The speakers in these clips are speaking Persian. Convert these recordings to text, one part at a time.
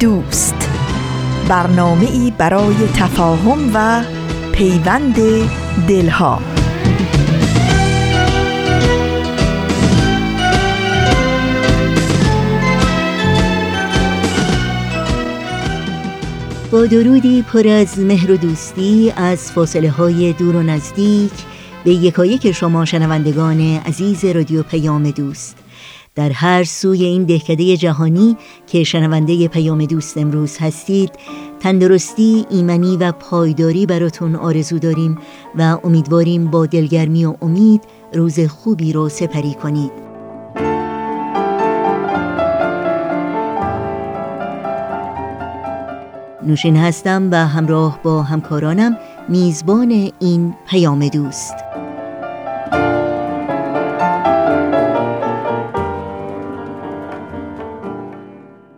دوست. برنامه ای برای تفاهم و پیوند دلها. با درودی پر از مهر و دوستی از فاصله های دور و نزدیک به یکایک شما شنوندگان عزیز رادیو پیام دوست. در هر سوی این دهکده جهانی که شنونده پیام دوست امروز هستید تندرستی، ایمنی و پایداری براتون آرزو داریم و امیدواریم با دلگرمی و امید روز خوبی رو سپری کنید. نوشین هستم و همراه با همکارانم میزبان این پیام دوست.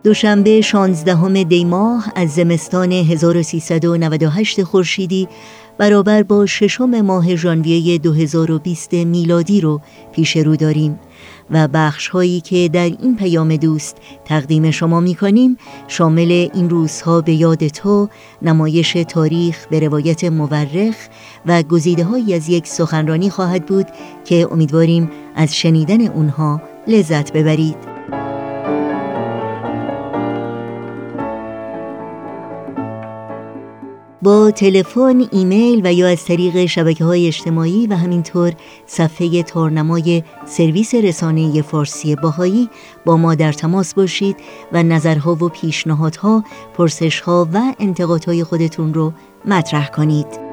دوشنبه 16 دی ماه از زمستان 1398 خورشیدی برابر با ششم ماه ژانویه 2020 میلادی رو پیش رو داریم و بخش هایی که در این پیام دوست تقدیم شما می کنیم شامل این روزها به یاد تو نمایش تاریخ به روایت مورخ و گزیده هایی از یک سخنرانی خواهد بود که امیدواریم از شنیدن اونها لذت ببرید. با تلفن، ایمیل و یا از طریق شبکه های اجتماعی و همینطور صفحه تارنمای سرویس رسانه فارسی باهایی با ما در تماس باشید و نظرها و پیشنهادها، پرسشها و انتقادهای خودتون رو مطرح کنید.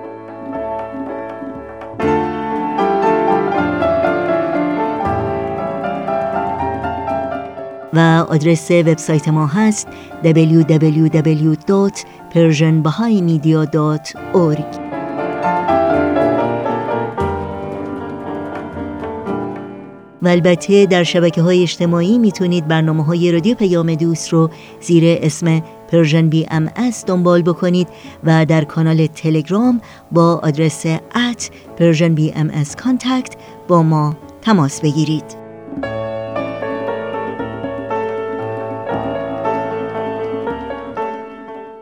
و آدرس وبسایت ما هست www.persianbahaimedia.org و البته در شبکه های اجتماعی می‌تونید برنامه های رادیو پیام دوست رو زیر اسم Persian BM دنبال بکنید و در کانال تلگرام با آدرس at Persian BM با ما تماس بگیرید.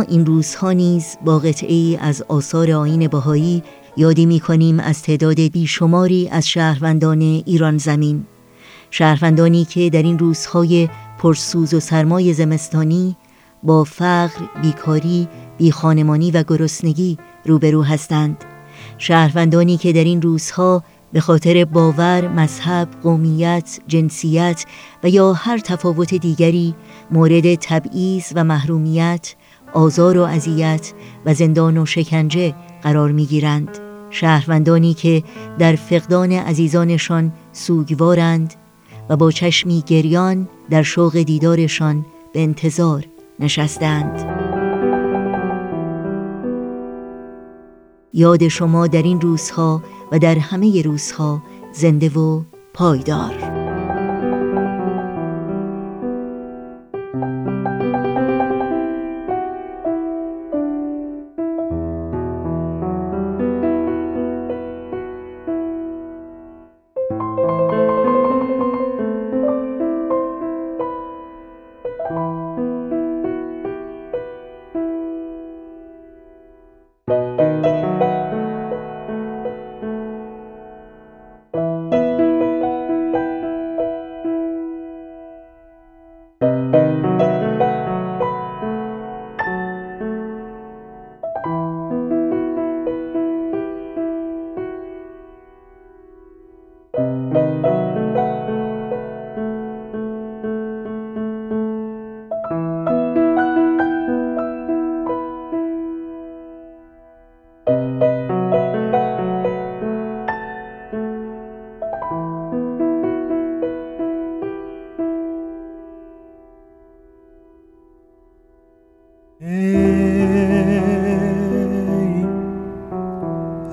این روزها نیز با قطعی از آثار آین بهایی یادی می کنیم از تعداد بیشماری از شهروندان ایران زمین. شهروندانی که در این روزهای پرسوز و سرمای زمستانی با فقر، بیکاری، بیخانمانی و گرسنگی روبرو هستند. شهروندانی که در این روزها به خاطر باور، مذهب، قومیت، جنسیت و یا هر تفاوت دیگری مورد تبعیض و محرومیت آزار و اذیت و زندان و شکنجه قرار می‌گیرند. شهروندانی که در فقدان عزیزانشان سوگوارند و با چشمی گریان در شوق دیدارشان به انتظار نشستند. یاد شما در این روزها و در همه روزها زنده و پایدار.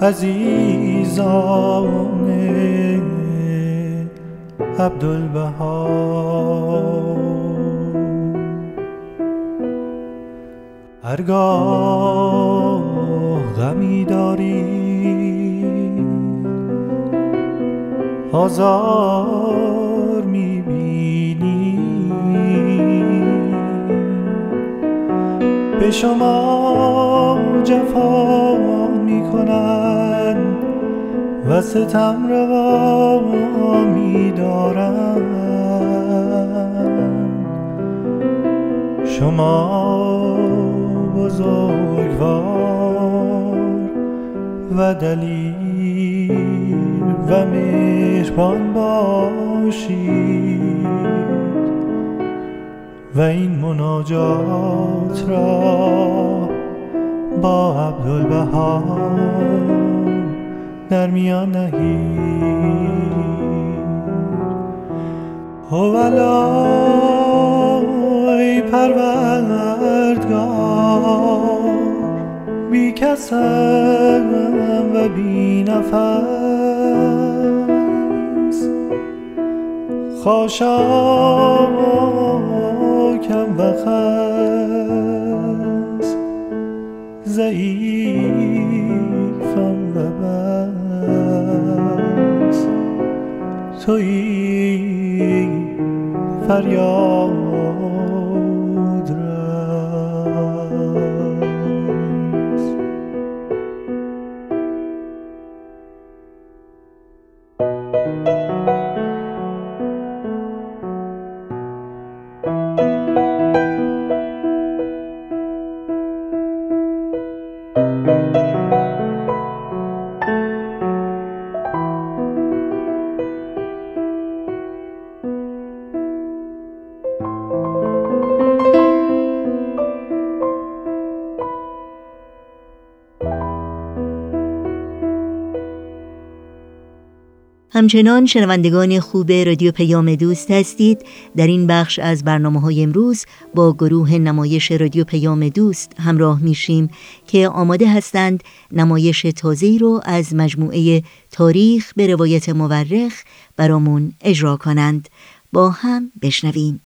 عزیزان عبدالبها. هرگاه غمی داری. آزار می‌بینی. به شما جفا می‌کنن و ستم روا میدارن شما بزرگوار و دلیل و مهربان باشید و این مناجات را با عبدالبها در میان نهید هوالای پروردگار بی کسم و بی نفس. خاشاکم و خس ضعیفم و بس. تویی فریاد. همچنان شنوندگان خوب رادیو پیام دوست هستید. در این بخش از برنامه های امروز با گروه نمایش رادیو پیام دوست همراه میشیم که آماده هستند نمایش تازه‌ای رو از مجموعه تاریخ به روایت مورخ برامون اجرا کنند. با هم بشنویم.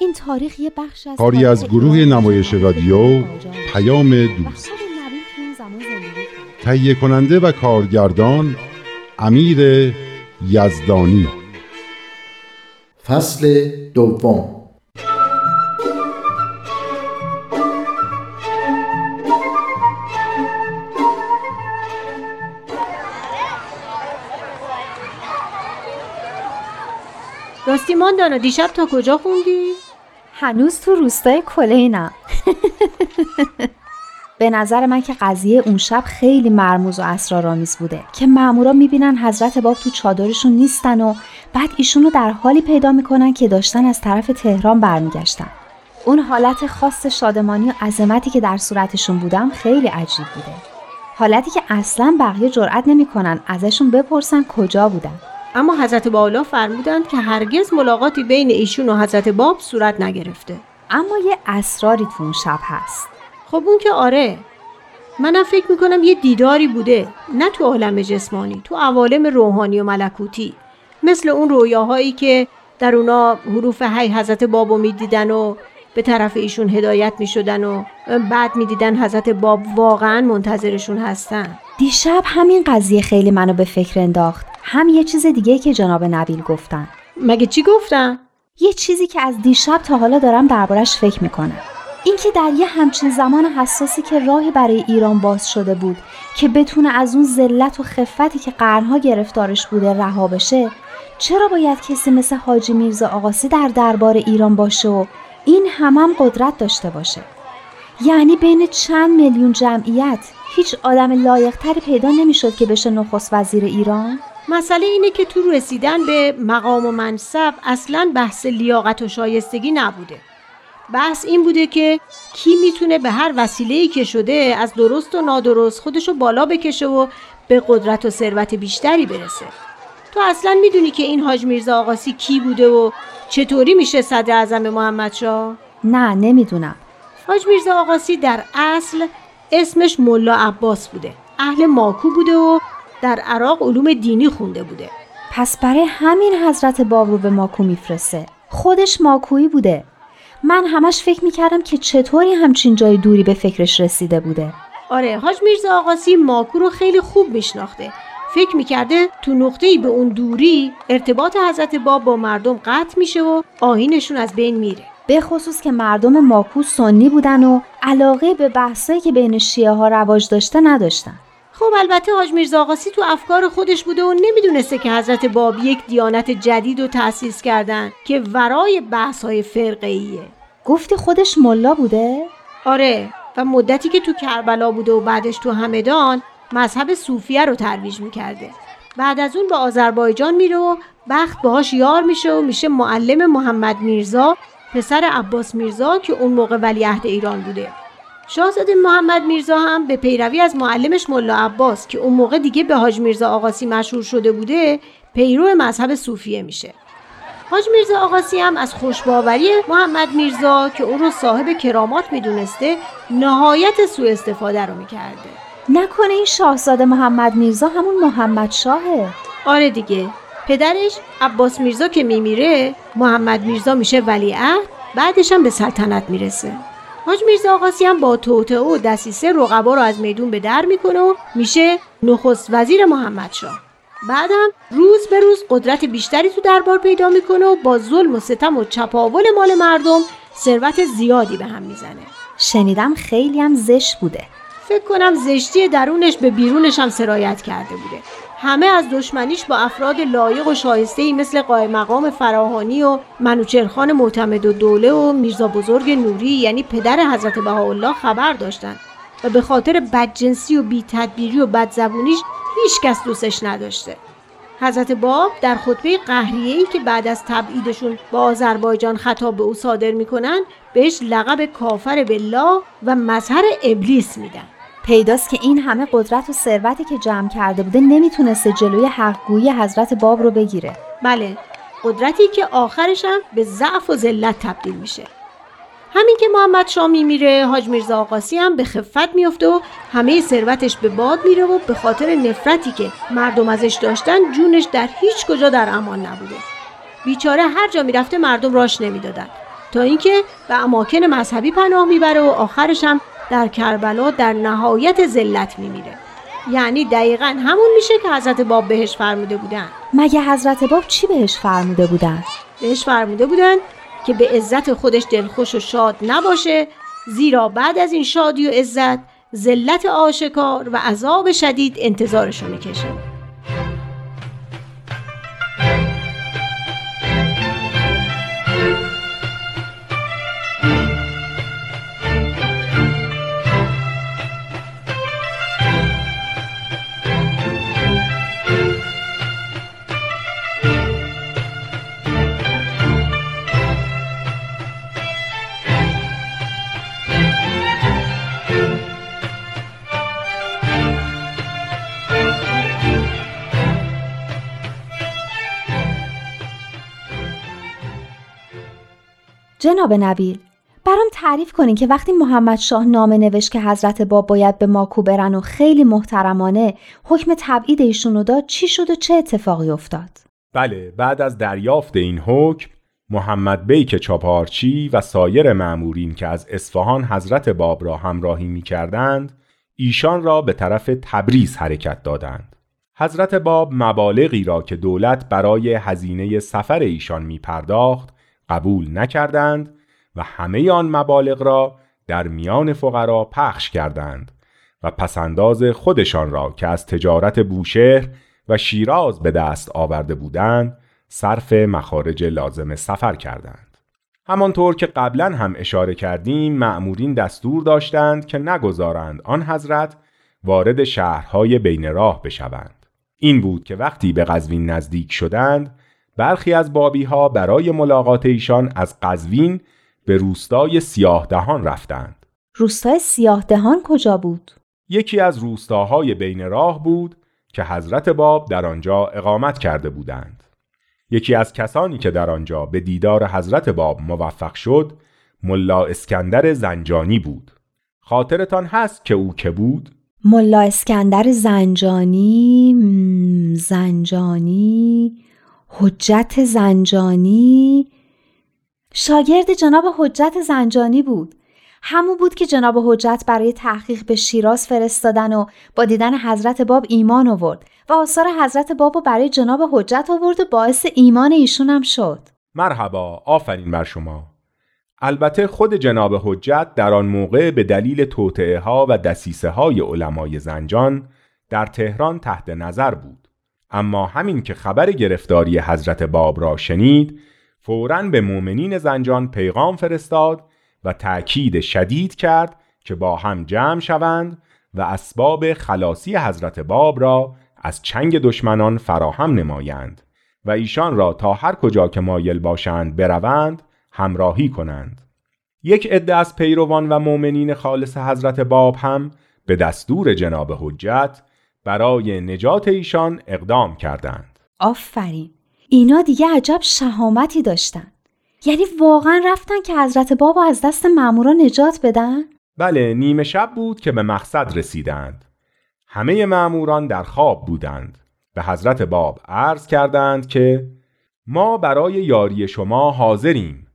این تاریخ یه بخش از کاری از گروه نمایش رادیو. پیام دوست. تهیه کننده و کارگردان امیر یزدانی فصل دوم راستی ماندانا دیشب تا کجا خوندی؟ هنوز تو روستای کلینم به نظر من که قضیه اون شب خیلی مرموز و اسرارآمیز بوده که مامورا می‌بینن حضرت باب تو چادرشون نیستن و بعد ایشونو در حالی پیدا می‌کنن که داشتن از طرف تهران برمیگشتن. اون حالت خاص شادمانی و عظمتی که در صورتشون بودم خیلی عجیب بوده. حالتی که اصلا بقیه جرأت نمی‌کنن ازشون بپرسن کجا بودن. اما حضرت بالا فرمودند که هرگز ملاقاتی بین ایشون و حضرت باب صورت نگرفته. اما یه اسراری تو اون شب هست. خب اون که آره. منم فکر می‌کنم یه دیداری بوده. نه تو عالم جسمانی تو عوالم روحانی و ملکوتی. مثل اون رویاهایی که در اونا حروف هی حضرت بابو می‌دیدن و به طرف ایشون هدایت می‌شدن و بعد می‌دیدن حضرت باب واقعا منتظرشون هستن. دیشب همین قضیه خیلی منو به فکر انداخت. هم یه چیز دیگه که جناب نبیل گفتن مگه چی گفتم؟ یه چیزی که از دیشب تا حالا دارم دربارش فکر می‌کنم اینکه در یه همچین زمان حساسی که راهی برای ایران باز شده بود که بتونه از اون ذلت و خفتی که قرنها گرفتارش بوده رها بشه چرا باید کسی مثل حاجی میرزا آقاسی در دربار ایران باشه و این همم هم قدرت داشته باشه یعنی بین چند میلیون جمعیت هیچ آدم لایقتری پیدا نمی‌شد که بشه نخست وزیر ایران؟ مسئله اینه که تو رسیدن به مقام و منصب اصلا بحث لیاقت و شایستگی نبوده. بحث این بوده که کی می‌تونه به هر وسیله‌ای که شده از درست و نادرست خودشو بالا بکشه و به قدرت و ثروت بیشتری برسه. تو اصلا می‌دونی که این حاج میرزا آقاسی کی بوده و چطوری میشه صدر اعظم محمد شا؟ نه نمی‌دونم. حاج میرزا آقاسی در اصل اسمش ملا عباس بوده. اهل ماکو بوده و در عراق علوم دینی خونده بوده. پس برای همین حضرت باب رو به ماکو میفرسته. خودش ماکویی بوده. من همش فکر می‌کردم که چطوری همچین جای دوری به فکرش رسیده بوده. آره حاج میرزا آقاسی ماکو رو خیلی خوب میشناخته. فکر می‌کرده تو نقطه‌ای به اون دوری ارتباط حضرت باب با مردم قطع میشه و آینشون از بین میره. به خصوص که مردم ماکو سنی بودن و علاقه به بحثایی که بین شیعه ها رواج داشته نداشتن. خب البته حاج میرزا آقاسی تو افکار خودش بوده و نمی‌دونسته که حضرت باب یک دیانت جدید رو تأسیس کردن که ورای بحث های فرقه گفتی خودش ملا بوده؟ آره و مدتی که تو کربلا بوده و بعدش تو همدان مذهب صوفیه رو ترویج می‌کرده. بعد از اون به آذربایجان میره و بخت باهاش یار میشه و میشه معلم محمد میرزا پسر عباس میرزا که اون موقع ولیعهد ایران بوده. شاهزاده محمد میرزا هم به پیروی از معلمش ملا عباس که اون موقع دیگه به حاج میرزا آقاسی مشهور شده بوده پیرو مذهب صوفیه میشه. حاج میرزا آقاسی هم از خوشباوری محمد میرزا که اون رو صاحب کرامات می‌دونسته نهایت سوء استفاده رو می‌کرده. نکنه این شاهزاده محمد میرزا همون محمد شاهه. آره دیگه. پدرش عباس میرزا که میمیره محمد میرزا میشه ولیعهد بعدش هم به سلطنت می‌رسه. حاج میرزا آقاسی هم با توته و دسیسه رقبا رو از میدون به در می‌کنه و میشه نخست وزیر محمد شاه. بعدم روز به روز قدرت بیشتری تو دربار پیدا می‌کنه و با ظلم و ستم و چپاول مال مردم ثروت زیادی به هم می‌زنه. شنیدم خیلی هم زشت بوده. فکر کنم زشتی درونش به بیرونش هم سرایت کرده بوده. همه از دشمنیش با افراد لایق و شایسته ای مثل قائم مقام فراهانی و منوچرخان معتمد و دوله و میرزا بزرگ نوری یعنی پدر حضرت بهاءالله خبر داشتند. و به خاطر بدجنسی و بیتدبیری و بدزبونیش هیچ کس دوستش نداشته. حضرت باب در خطبه قهریه‌ای که بعد از تبعیدشون با آذربایجان خطاب به او صادر می‌کنن بهش لقب کافر بالله و مظهر ابلیس میدن. پیداست که این همه قدرت و ثروتی که جمع کرده بوده نمی‌تونسته جلوی حقگویی حضرت باب رو بگیره. بله قدرتی که آخرش هم به ضعف و ذلت تبدیل میشه. همین که محمد شاه میمیره حاج میرزا آقاسی هم به خفت میفته و همه ثروتش به باد میره و به خاطر نفرتی که مردم ازش داشتن جونش در هیچ کجا در امان نبوده. بیچاره هر جا می‌رفته مردم راش نمی‌دادن. تا اینکه به اماکن مذهبی پناه می‌بره و آخرش هم در کربلا در نهایت ذلت میمیره. یعنی دقیقا همون میشه که حضرت باب بهش فرموده بودن. مگه حضرت باب چی بهش فرموده بودن؟ بهش فرموده بودن که به عزت خودش دلخوش و شاد نباشه زیرا بعد از این شادی و عزت ذلت آشکار و عذاب شدید انتظارشو می‌کشه. جناب نبیل برام تعریف کنین که وقتی محمد شاه نامه نوشت که حضرت باب باید به ماکو برن و خیلی محترمانه حکم تبعید ایشونو داد چی شد و چه اتفاقی افتاد؟ بله بعد از دریافت این حکم محمد بیک چاپارچی و سایر معمورین که از اصفهان حضرت باب را همراهی می کردند ایشان را به طرف تبریز حرکت دادند. حضرت باب مبالغی را که دولت برای هزینه سفر ایشان می پرداخت قبول نکردند و همه آن مبالغ را در میان فقرا پخش کردند و پسنداز خودشان را که از تجارت بوشهر و شیراز به دست آورده بودند صرف مخارج لازم سفر کردند. همانطور که قبلا هم اشاره کردیم معمورین دستور داشتند که نگذارند آن حضرت وارد شهرهای بین راه بشوند. این بود که وقتی به قزوین نزدیک شدند برخی از بابی ها برای ملاقات ایشان از قزوین به روستای سیاه دهان رفتند. روستای سیاه دهان کجا بود؟ یکی از روستاهای بین راه بود که حضرت باب در آنجا اقامت کرده بودند. یکی از کسانی که در آنجا به دیدار حضرت باب موفق شد ملا اسکندر زنجانی بود. خاطرتان هست که او که بود؟ ملا اسکندر زنجانی زنجانی حجت زنجانی. شاگرد جناب حجت زنجانی بود. همون بود که جناب حجت برای تحقیق به شیراز فرستادن و با دیدن حضرت باب ایمان آورد و آثار حضرت باب برای جناب حجت آورد و باعث ایمان ایشون هم شد. مرحبا آفرین بر شما. البته خود جناب حجت در آن موقع به دلیل توطعه ها و دسیسه های علمای زنجان در تهران تحت نظر بود. اما همین که خبر گرفتاری حضرت باب را شنید فوراً به مؤمنین زنجان پیغام فرستاد و تأکید شدید کرد که با هم جمع شوند و اسباب خلاصی حضرت باب را از چنگ دشمنان فراهم نمایند و ایشان را تا هر کجا که مایل باشند بروند همراهی کنند. یک عده از پیروان و مؤمنین خالص حضرت باب هم به دستور جناب حجت برای نجات ایشان اقدام کردند. آفرین. اینا دیگه عجب شهامتی داشتن. یعنی واقعا رفتن که حضرت بابا از دست مامورا نجات بدن؟ بله نیمه شب بود که به مقصد رسیدند. همه ماموران در خواب بودند. به حضرت باب عرض کردند که ما برای یاری شما حاضریم.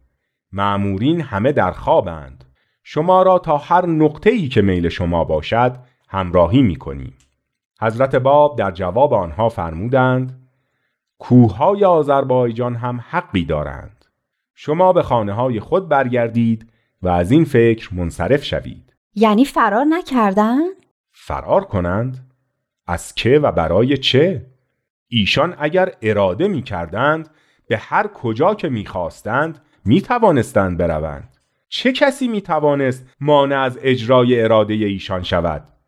معمورین همه در خوابند. شما را تا هر نقطه ای که میل شما باشد همراهی می کنیم. حضرت باب در جواب آنها فرمودند کوههای آذربایجان هم حقی دارند شما به خانه های خود برگردید و از این فکر منصرف شوید یعنی فرار نکردن؟ فرار کنند؟ از که و برای چه؟ ایشان اگر اراده می کردند به هر کجا که می خواستند می توانستند بروند چه کسی می توانست مانع از اجرای اراده ایشان شود؟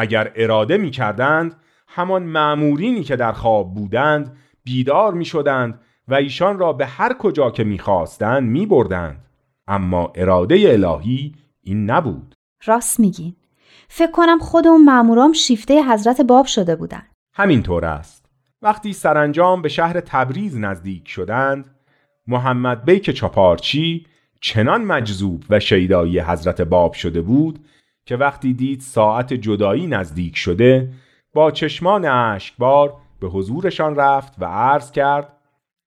اگر اراده می کردند همان معمورینی که در خواب بودند بیدار می شدند و ایشان را به هر کجا که می خواستند می بردند. اما اراده الهی این نبود. راست میگین. فکر کنم خود اون مامورام شیفته حضرت باب شده بودن. همینطور است. وقتی سرانجام به شهر تبریز نزدیک شدند، محمد بیک چاپارچی چنان مجذوب و شیدایی حضرت باب شده بود که وقتی دید ساعت جدایی نزدیک شده با چشمان اشکبار به حضورشان رفت و عرض کرد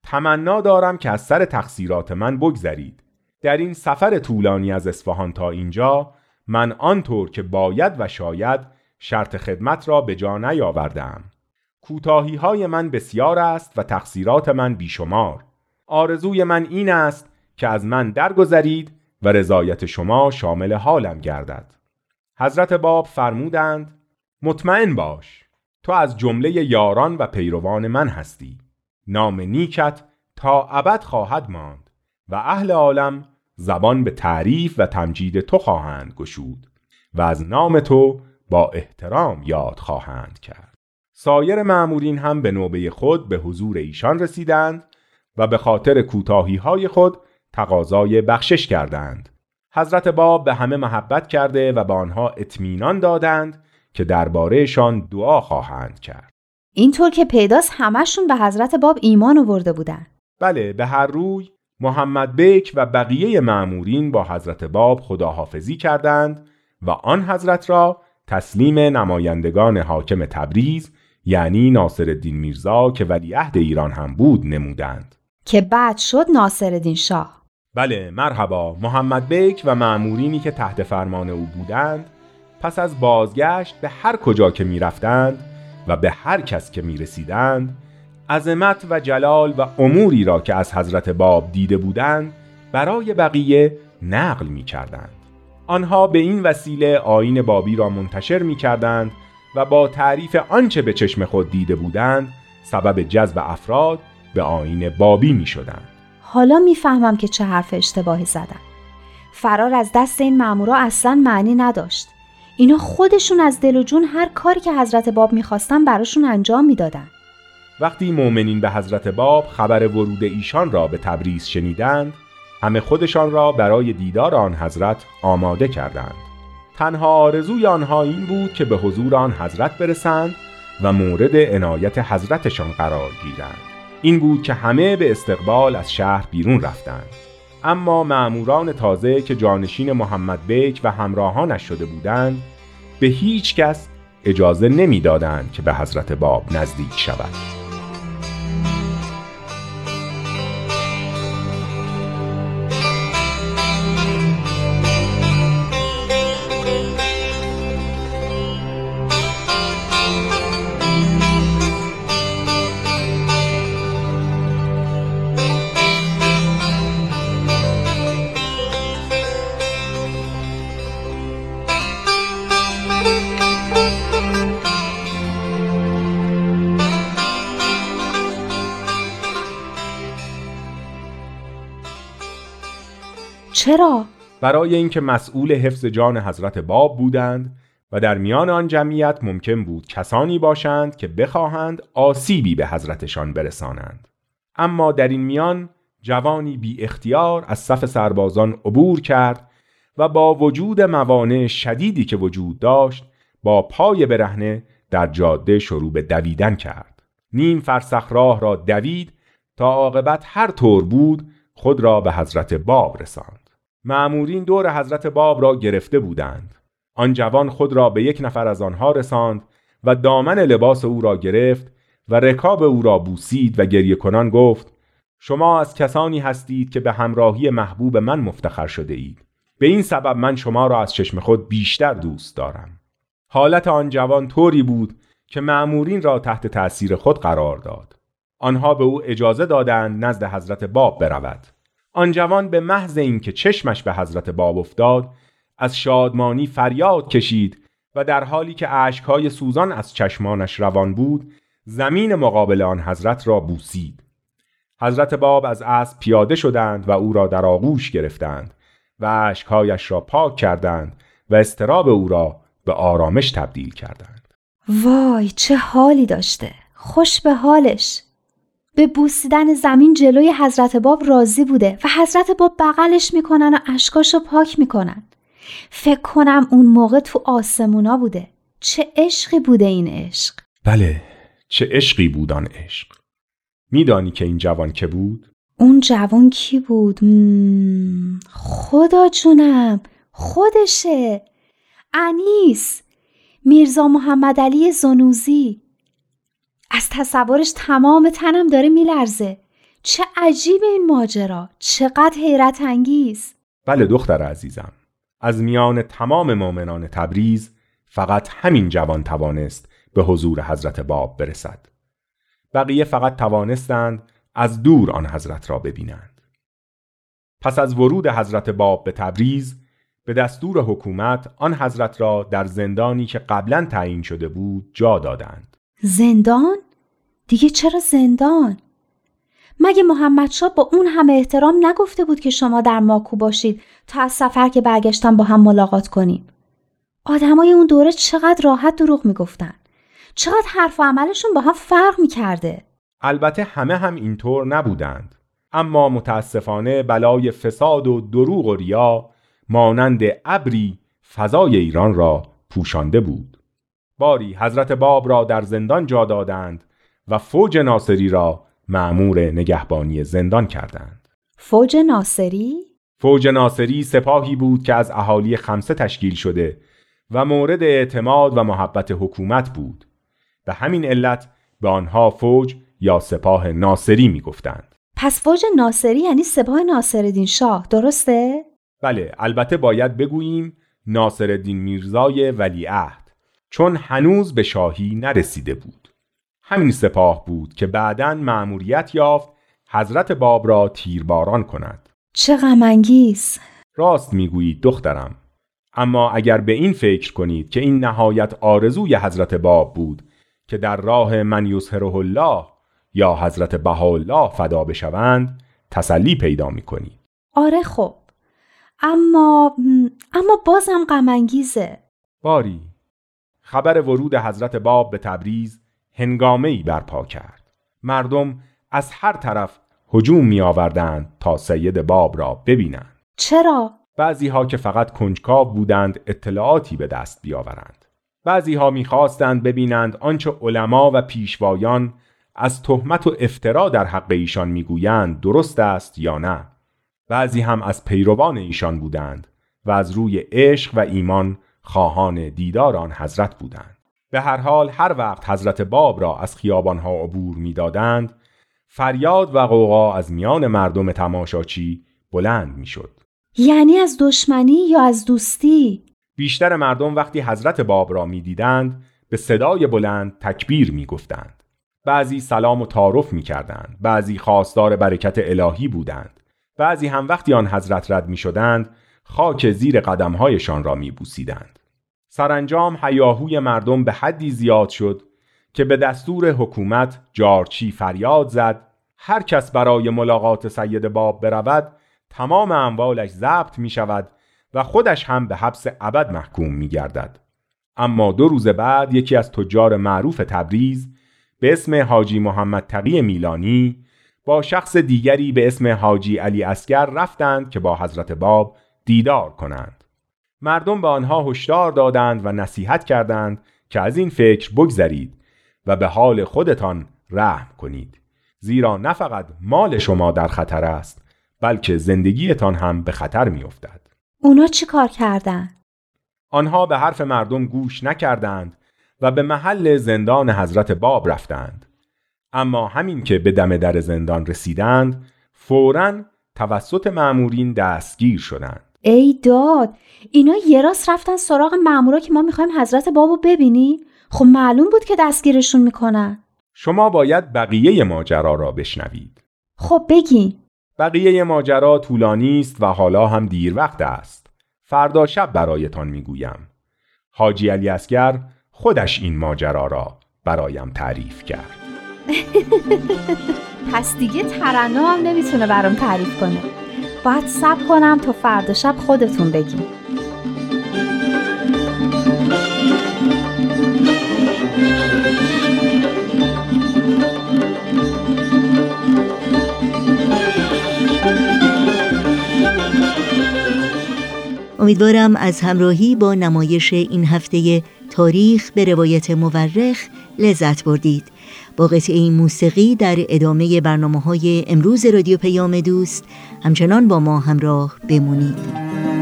تمنا دارم که از سر تقصیرات من بگذرید. در این سفر طولانی از اصفهان تا اینجا من آنطور که باید و شاید شرط خدمت را به جا نیاوردم کوتاهی های من بسیار است و تقصیرات من بیشمار. آرزوی من این است که از من درگذرید و رضایت شما شامل حالم گردد. حضرت باب فرمودند مطمئن باش تو از جمله یاران و پیروان من هستی. نام نیکت تا ابد خواهد ماند و اهل عالم زبان به تعریف و تمجید تو خواهند گشود و از نام تو با احترام یاد خواهند کرد. سایر معمورین هم به نوبه خود به حضور ایشان رسیدند و به خاطر کوتاهی های خود تقاضای بخشش کردند. حضرت باب به همه محبت کرده و به آنها اطمینان دادند که دربارهشان دعا خواهند کرد. اینطور که پیداست همشون به حضرت باب ایمان آورده بودن. بله به هر روی محمد بیک و بقیه معمورین با حضرت باب خداحافظی کردند و آن حضرت را تسلیم نمایندگان حاکم تبریز یعنی ناصرالدین میرزا که ولیعهد ایران هم بود نمودند. که بعد شد ناصرالدین شاه. بله مرحبا محمد بیک و معمورینی که تحت فرمان او بودند پس از بازگشت به هر کجا که می رفتند و به هر کس که می رسیدند عظمت و جلال و اموری را که از حضرت باب دیده بودند برای بقیه نقل می کردند. آنها به این وسیله آین بابی را منتشر می کردند و با تعریف آنچه به چشم خود دیده بودند سبب جذب افراد به آین بابی می شدند. حالا می‌فهمم که چه حرف اشتباهی زدم. فرار از دست این مامورا اصلا معنی نداشت. اینا خودشون از دل و جون هر کاری که حضرت باب می‌خواستن براشون انجام می‌دادن. وقتی مؤمنین به حضرت باب خبر ورود ایشان را به تبریز شنیدند همه خودشان را برای دیدار آن حضرت آماده کردند تنها آرزوی آنها این بود که به حضور آن حضرت برسند و مورد عنایت حضرتشان قرار گیرند این بود که همه به استقبال از شهر بیرون رفتند. اما معموران تازه که جانشین محمد بیک و همراهانش شده بودند به هیچ کس اجازه نمی‌دادند که به حضرت باب نزدیک شود. چرا؟ برای اینکه مسئول حفظ جان حضرت باب بودند و در میان آن جمعیت ممکن بود کسانی باشند که بخواهند آسیبی به حضرتشان برسانند. اما در این میان جوانی بی اختیار از صف سربازان عبور کرد و با وجود موانع شدیدی که وجود داشت با پای برهنه در جاده شروع به دویدن کرد. نیم فرسخ راه را دوید تا عاقبت هر طور بود خود را به حضرت باب رساند. معمورین دور حضرت باب را گرفته بودند. آن جوان خود را به یک نفر از آنها رساند و دامن لباس او را گرفت و رکاب او را بوسید و گریه کنان گفت شما از کسانی هستید که به همراهی محبوب من مفتخر شده اید. به این سبب من شما را از چشم خود بیشتر دوست دارم. حالت آن جوان طوری بود که معمورین را تحت تأثیر خود قرار داد. آنها به او اجازه دادند نزد حضرت باب برود. آن جوان به محض اینکه چشمش به حضرت باب افتاد از شادمانی فریاد کشید و در حالی که اشکهای سوزان از چشمانش روان بود زمین مقابل آن حضرت را بوسید. حضرت باب از اسب پیاده شدند و او را در آغوش گرفتند و اشکهایش را پاک کردند و استراب او را به آرامش تبدیل کردند. وای چه حالی داشته! خوش به حالش! به بوسیدن زمین جلوی حضرت باب راضی بوده و حضرت باب بغلش می‌کنن و اشکاشو پاک می‌کنن. فکر کنم اون موقع تو آسمونا بوده. چه عشقی بوده این عشق؟ بله چه عشقی بود آن عشق؟ میدانی که این جوان که بود؟ اون جوان کی بود؟ مم، خدا جونم خودشه. انیس میرزا محمد علی زنوزی. از تصورش تمام تنم داره میلرزه. چه عجیب این ماجرا. چقدر حیرت انگیز. بله دختر عزیزم. از میان تمام مؤمنان تبریز فقط همین جوان توانست به حضور حضرت باب برسد. بقیه فقط توانستند از دور آن حضرت را ببینند. پس از ورود حضرت باب به تبریز به دستور حکومت آن حضرت را در زندانی که قبلا تعیین شده بود جا دادند. زندان؟ دیگه چرا زندان؟ مگه محمد با اون همه احترام نگفته بود که شما در ماکو باشید تا از سفر که برگشتن با هم ملاقات کنیم؟ آدمای اون دوره چقدر راحت دروغ می‌گفتن؟ چقدر حرف و عملشون با هم فرق می‌کرده؟ البته همه هم اینطور نبودند اما متاسفانه بلای فساد و دروغ و ریا مانند ابری فضای ایران را پوشانده بود باری حضرت باب را در زندان جا دادند و فوج ناصری را معمور نگهبانی زندان کردند فوج ناصری؟ فوج ناصری سپاهی بود که از اهالی خمسه تشکیل شده و مورد اعتماد و محبت حکومت بود به همین علت به آنها فوج یا سپاه ناصری می گفتند. پس فوج ناصری یعنی سپاه ناصرالدین شاه درسته؟ بله البته باید بگوییم ناصرالدین میرزای ولیعهد چون هنوز به شاهی نرسیده بود. همین سپاه بود که بعدا مأموریت یافت حضرت باب را تیرباران کند. چه غمانگیز راست می‌گویید دخترم اما اگر به این فکر کنید که این نهایت آرزوی حضرت باب بود که در راه من یظهره الله یا حضرت بهاءالله فدا بشوند تسلی پیدا می کنید. آره خب اما اما بازم غمانگیزه باری خبر ورود حضرت باب به تبریز هنگامه ای برپا کرد. مردم از هر طرف هجوم می آوردند تا سید باب را ببینند. چرا؟ بعضی ها که فقط کنجکاو بودند اطلاعاتی به دست بیاورند. بعضی ها می‌خواستند ببینند آنچه علما و پیشوایان از تهمت و افترا در حق ایشان می‌گویند درست است یا نه. بعضی هم از پیروان ایشان بودند و از روی عشق و ایمان خواهان دیدار آن حضرت بودند. به هر حال هر وقت حضرت باب را از خیابانها عبور می‌دادند فریاد و قوقا از میان مردم تماشاچی بلند می‌شد. یعنی از دشمنی یا از دوستی؟ بیشتر مردم وقتی حضرت باب را می‌دیدند به صدای بلند تکبیر می‌گفتند. بعضی سلام و تعارف می‌کردند بعضی خواستار برکت الهی بودند. بعضی هم وقتی آن حضرت رد می‌شدند خاک زیر قدمهایشان را میبوسیدند سرانجام هیاهوی مردم به حدی زیاد شد که به دستور حکومت جارچی فریاد زد هر کس برای ملاقات سید باب برود تمام اموالش ضبط می شود و خودش هم به حبس ابد محکوم می گردد. اما دو روز بعد یکی از تجار معروف تبریز به اسم حاجی محمد تقی میلانی با شخص دیگری به اسم حاجی علی اسگر رفتند که با حضرت باب دیدار کنند. مردم به آنها هشدار دادند و نصیحت کردند که از این فکر بگذرید و به حال خودتان رحم کنید. زیرا نه فقط مال شما در خطر است بلکه زندگیتان هم به خطر می افتد. اونا چی کار کردن؟ آنها به حرف مردم گوش نکردند و به محل زندان حضرت باب رفتند. اما همین که به دم در زندان رسیدند فوراً توسط معمورین دستگیر شدند. ای داد اینا یه راست رفتن سراغ معمورا که ما می‌خوایم حضرت بابو ببینی؟ خب معلوم بود که دستگیرشون می‌کنن. شما باید بقیه ماجرا را بشنوید. خب بگی. بقیه ماجرا طولانی است و حالا هم دیر وقت است. فردا شب برایتان می‌گویم. حاجی علی اسگر خودش این ماجرا را برایم تعریف کرد. پس دیگه ترنم هم نمی‌تونه برام تعریف کنه. باید سب کنم تا فردا شب خودتون بگیم. امیدوارم از همراهی با نمایش این هفته تاریخ به روایت مورخ لذت بردید با قطعه این موسیقی در ادامه برنامه های امروز رادیو پیام دوست همچنان با ما همراه بمونید.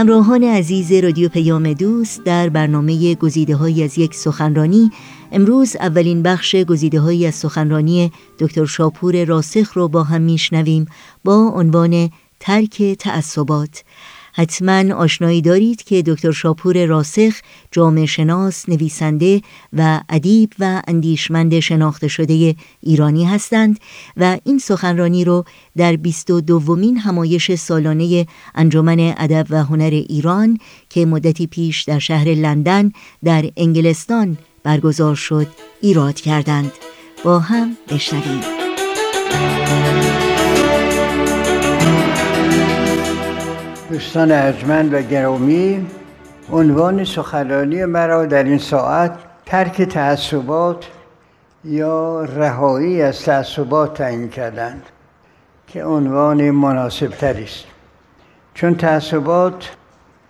همراهان عزیز رادیو پیام دوست در برنامه گزیده های از یک سخنرانی امروز اولین بخش گزیده های از سخنرانی دکتر شاپور راسخ رو با هم میشنویم با عنوان ترک تعصبات. حتما آشنایی دارید که دکتر شاپور راسخ جامعه شناس، نویسنده و ادیب و اندیشمند شناخته شده ایرانی هستند و این سخنرانی رو در 22 دومین همایش سالانه انجمن ادب و هنر ایران که مدتی پیش در شهر لندن در انگلستان برگزار شد ایراد کردند. با هم بشنویم. دوستان ارجمند و گرامی عنوان سخنرانی مرا در این ساعت ترک تعصبات یا رهایی از تعصبات تعیین کردند که عنوان مناسب است. چون تعصبات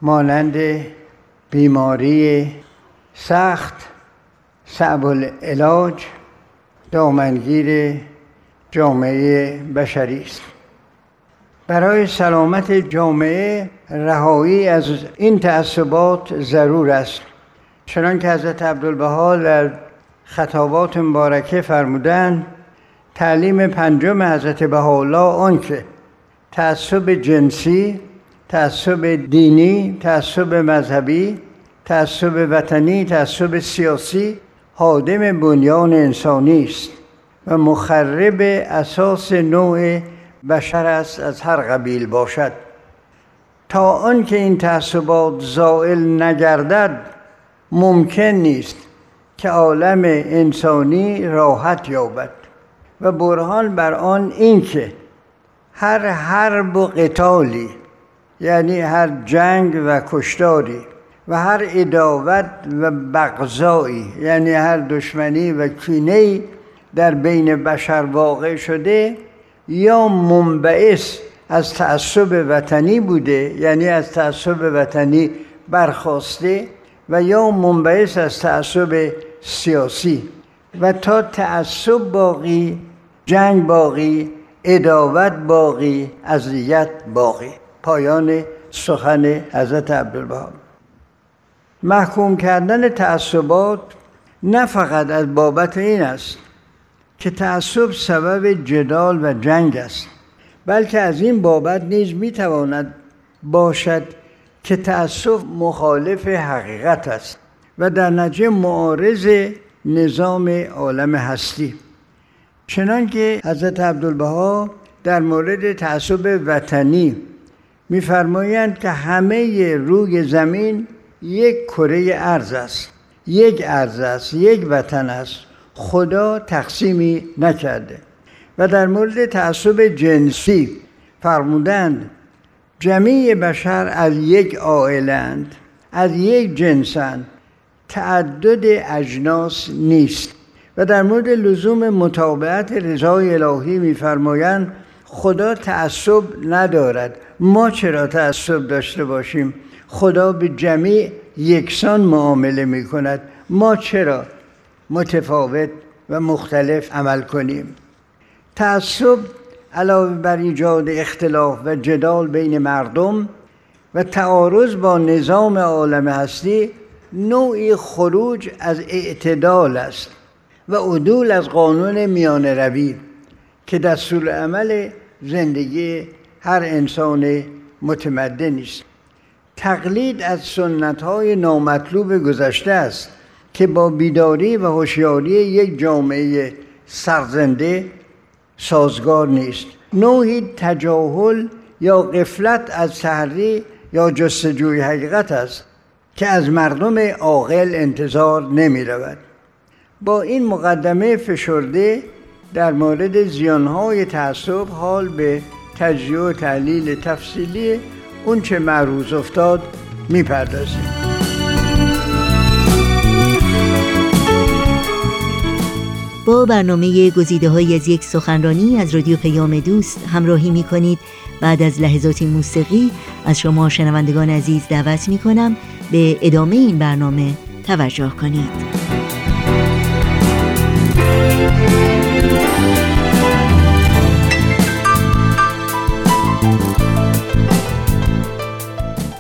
مانند بیماری سخت صعب العلاج دامنگیر جامعه بشری است. برای سلامت جامعه رهایی از این تعصبات ضرور است. چنان که حضرت عبدالبها در خطابات مبارکه فرمودند تعلیم پنجم حضرت بهاءالله آنکه تعصب جنسی تعصب دینی تعصب مذهبی تعصب وطنی تعصب سیاسی حادم بنیان انسانی است و مخرب اساس نوع بشر است از هر قبیل باشد. تا آنکه این تعصبات زائل نگردد ممکن نیست که عالم انسانی راحت یابد. و برهان بر آن اینکه هر حرب و قتالی یعنی هر جنگ و کشتاری و هر اداوت و بغضایی یعنی هر دشمنی و کینه در بین بشر واقع شده یا منبعث از تعصب وطنی بوده یعنی از تعصب وطنی برخواسته و یا منبعث از تعصب سیاسی. و تا تعصب باقی جنگ باقی اداوت باقی اذیت باقی. پایان سخن حضرت عبدالبها محکوم کردن تعصبات نه فقط از بابت این است که تعصب سبب جدال و جنگ است بلکه از این بابت نیز می‌تواند باشد که تعصب مخالف حقیقت است و در نتیجه معارض نظام عالم هستی. چنانکه حضرت عبدالبها در مورد تعصب وطنی میفرمایند که همه روی زمین یک کره ارز است یک ارز است یک وطن است. خدا تقسیمی نکرده و در مورد تعصب جنسی فرمودند جمیع بشر از یک عائلند از یک جنسند تعدد اجناس نیست و در مورد لزوم مطابقت رضای الهی میفرمایند خدا تعصب ندارد. ما چرا تعصب داشته باشیم؟ خدا به جمیع یکسان معامله می کند ما چرا متفاوت و مختلف عمل کنیم. تعصب علاوه بر ایجاد اختلاف و جدال بین مردم و تعارض با نظام عالم هستی نوعی خروج از اعتدال است و عدول از قانون میان روی که دستور عمل زندگی هر انسان متمدن است. تقلید از سنت های نامطلوب گذشته است. که با بیداری و هوشیاری یک جامعه سرزنده سازگار نیست نوعی تجاهل یا قفلت از تحری یا جستجوی حقیقت است که از مردم عاقل انتظار نمی رود. با این مقدمه فشرده در مورد زیانهای تعصب حال به تجزیه و تحلیل تفصیلی اون چه معروض افتاد می‌پردازیم با برنامه گزیده های از یک سخنرانی از رادیو پیام دوست همراهی می کنید بعد از لحظات موسیقی از شما شنوندگان عزیز دعوت می کنم به ادامه این برنامه توجه کنید.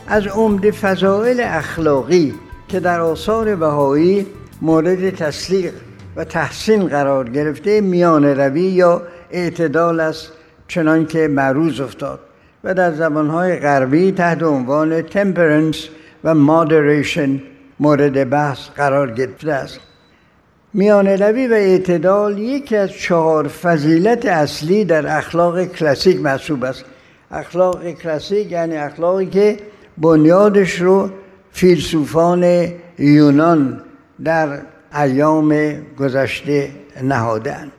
از عمده فضائل اخلاقی که در آثار بهایی مورد تصدیق و تحسین قرار گرفته میان روی یا اعتدال است چنان که معروض افتاد و در زبانهای غربی تحت عنوان تمپرنس و مادریشن مورد بحث قرار گرفته است. میان روی و اعتدال یکی از چهار فضیلت اصلی در اخلاق کلاسیک محسوب است. اخلاق کلاسیک یعنی اخلاقی که بنیادش رو فیلسوفان یونان در ایام گذشته نهادن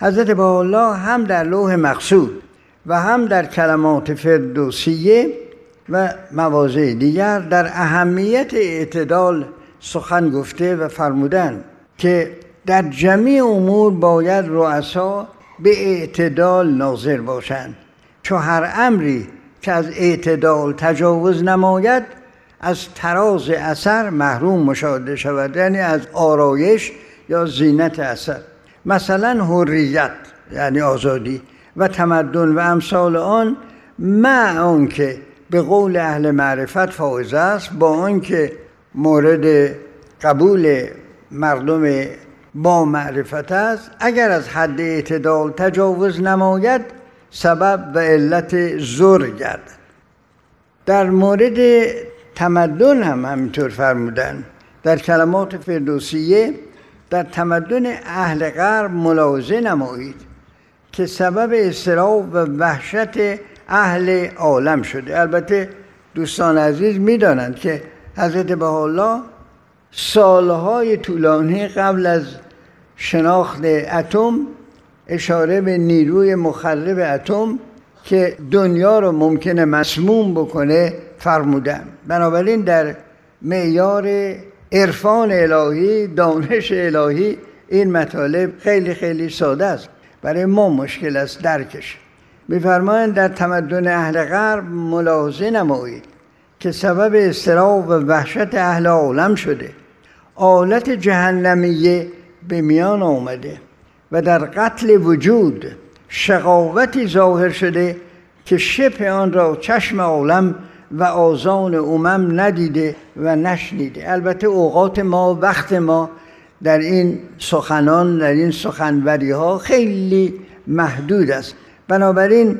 حضرت الله هم در لوح مقصود و هم در کلمات فردوسیه و مواضع دیگر در اهمیت اعتدال سخن گفته و فرمودن که در جمعی امور باید رؤسا به اعتدال ناظر باشند چون هر امری که از اعتدال تجاوز نماید از تراز اثر محروم مشاهده شود یعنی از آرایش یا زینت اثر. مثلا حریت یعنی آزادی و تمدن و امثال آن مع آنکه به قول اهل معرفت فائز است با آنکه مورد قبول مردم با معرفت است اگر از حد اعتدال تجاوز نماید سبب و علت زر گردد. در مورد تمدن هم همینطور فرمودن. در کلمات فردوسیه در تمدن اهل غرب ملاحظه نمایید که سبب استراب و وحشت اهل عالم شده. البته دوستان عزیز می‌دانند که حضرت بهاءالله سالهای طولانی قبل از شناخت اتم اشاره به نیروی مخرب اتم که دنیا رو ممکنه مسموم بکنه فرمودن. بنابراین در معیار عرفان الهی دانش الهی این مطالب خیلی خیلی ساده است. برای ما مشکل است درکش. میفرمایند در تمدن اهل غرب ملاحظه نمایید که سبب استراب و وحشت اهل عالم شده. آلت جهنمیه به میان آمده و در قتل وجود شقاوتی ظاهر شده که شبه آن را چشم عالم و آزان امم ندیده و نشنیده. البته اوقات ما وقت ما در این سخنان در این سخنوری ها خیلی محدود است. بنابراین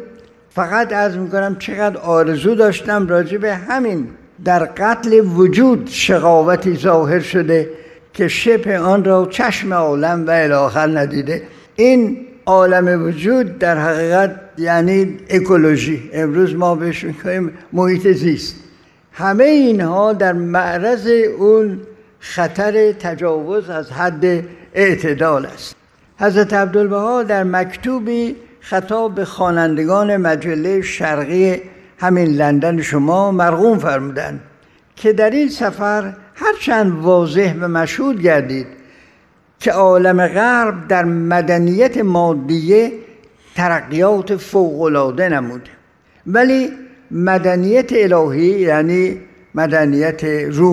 فقط از می‌کنم چقدر آرزو داشتم راجع به همین در قتل وجود شقاوتی ظاهر شده که شبه آن را چشم عالم و الاخر ندیده. این عالم وجود در حقیقت یعنی اکولوژی. امروز ما بهش می‌کنیم محیط زیست. همه اینها در معرض اون خطر تجاوز از حد اعتدال است. حضرت عبدالبها در مکتوبی خطاب به خوانندگان مجله شرقی همین لندن شما مرغوم فرمودند که در این سفر هرچند واضح و مشهود گردید که عالم غرب در مدنیت مادیه ترقیات فوقالعاده نموده. ولی مدنیت الهی یعنی مدنیت روح.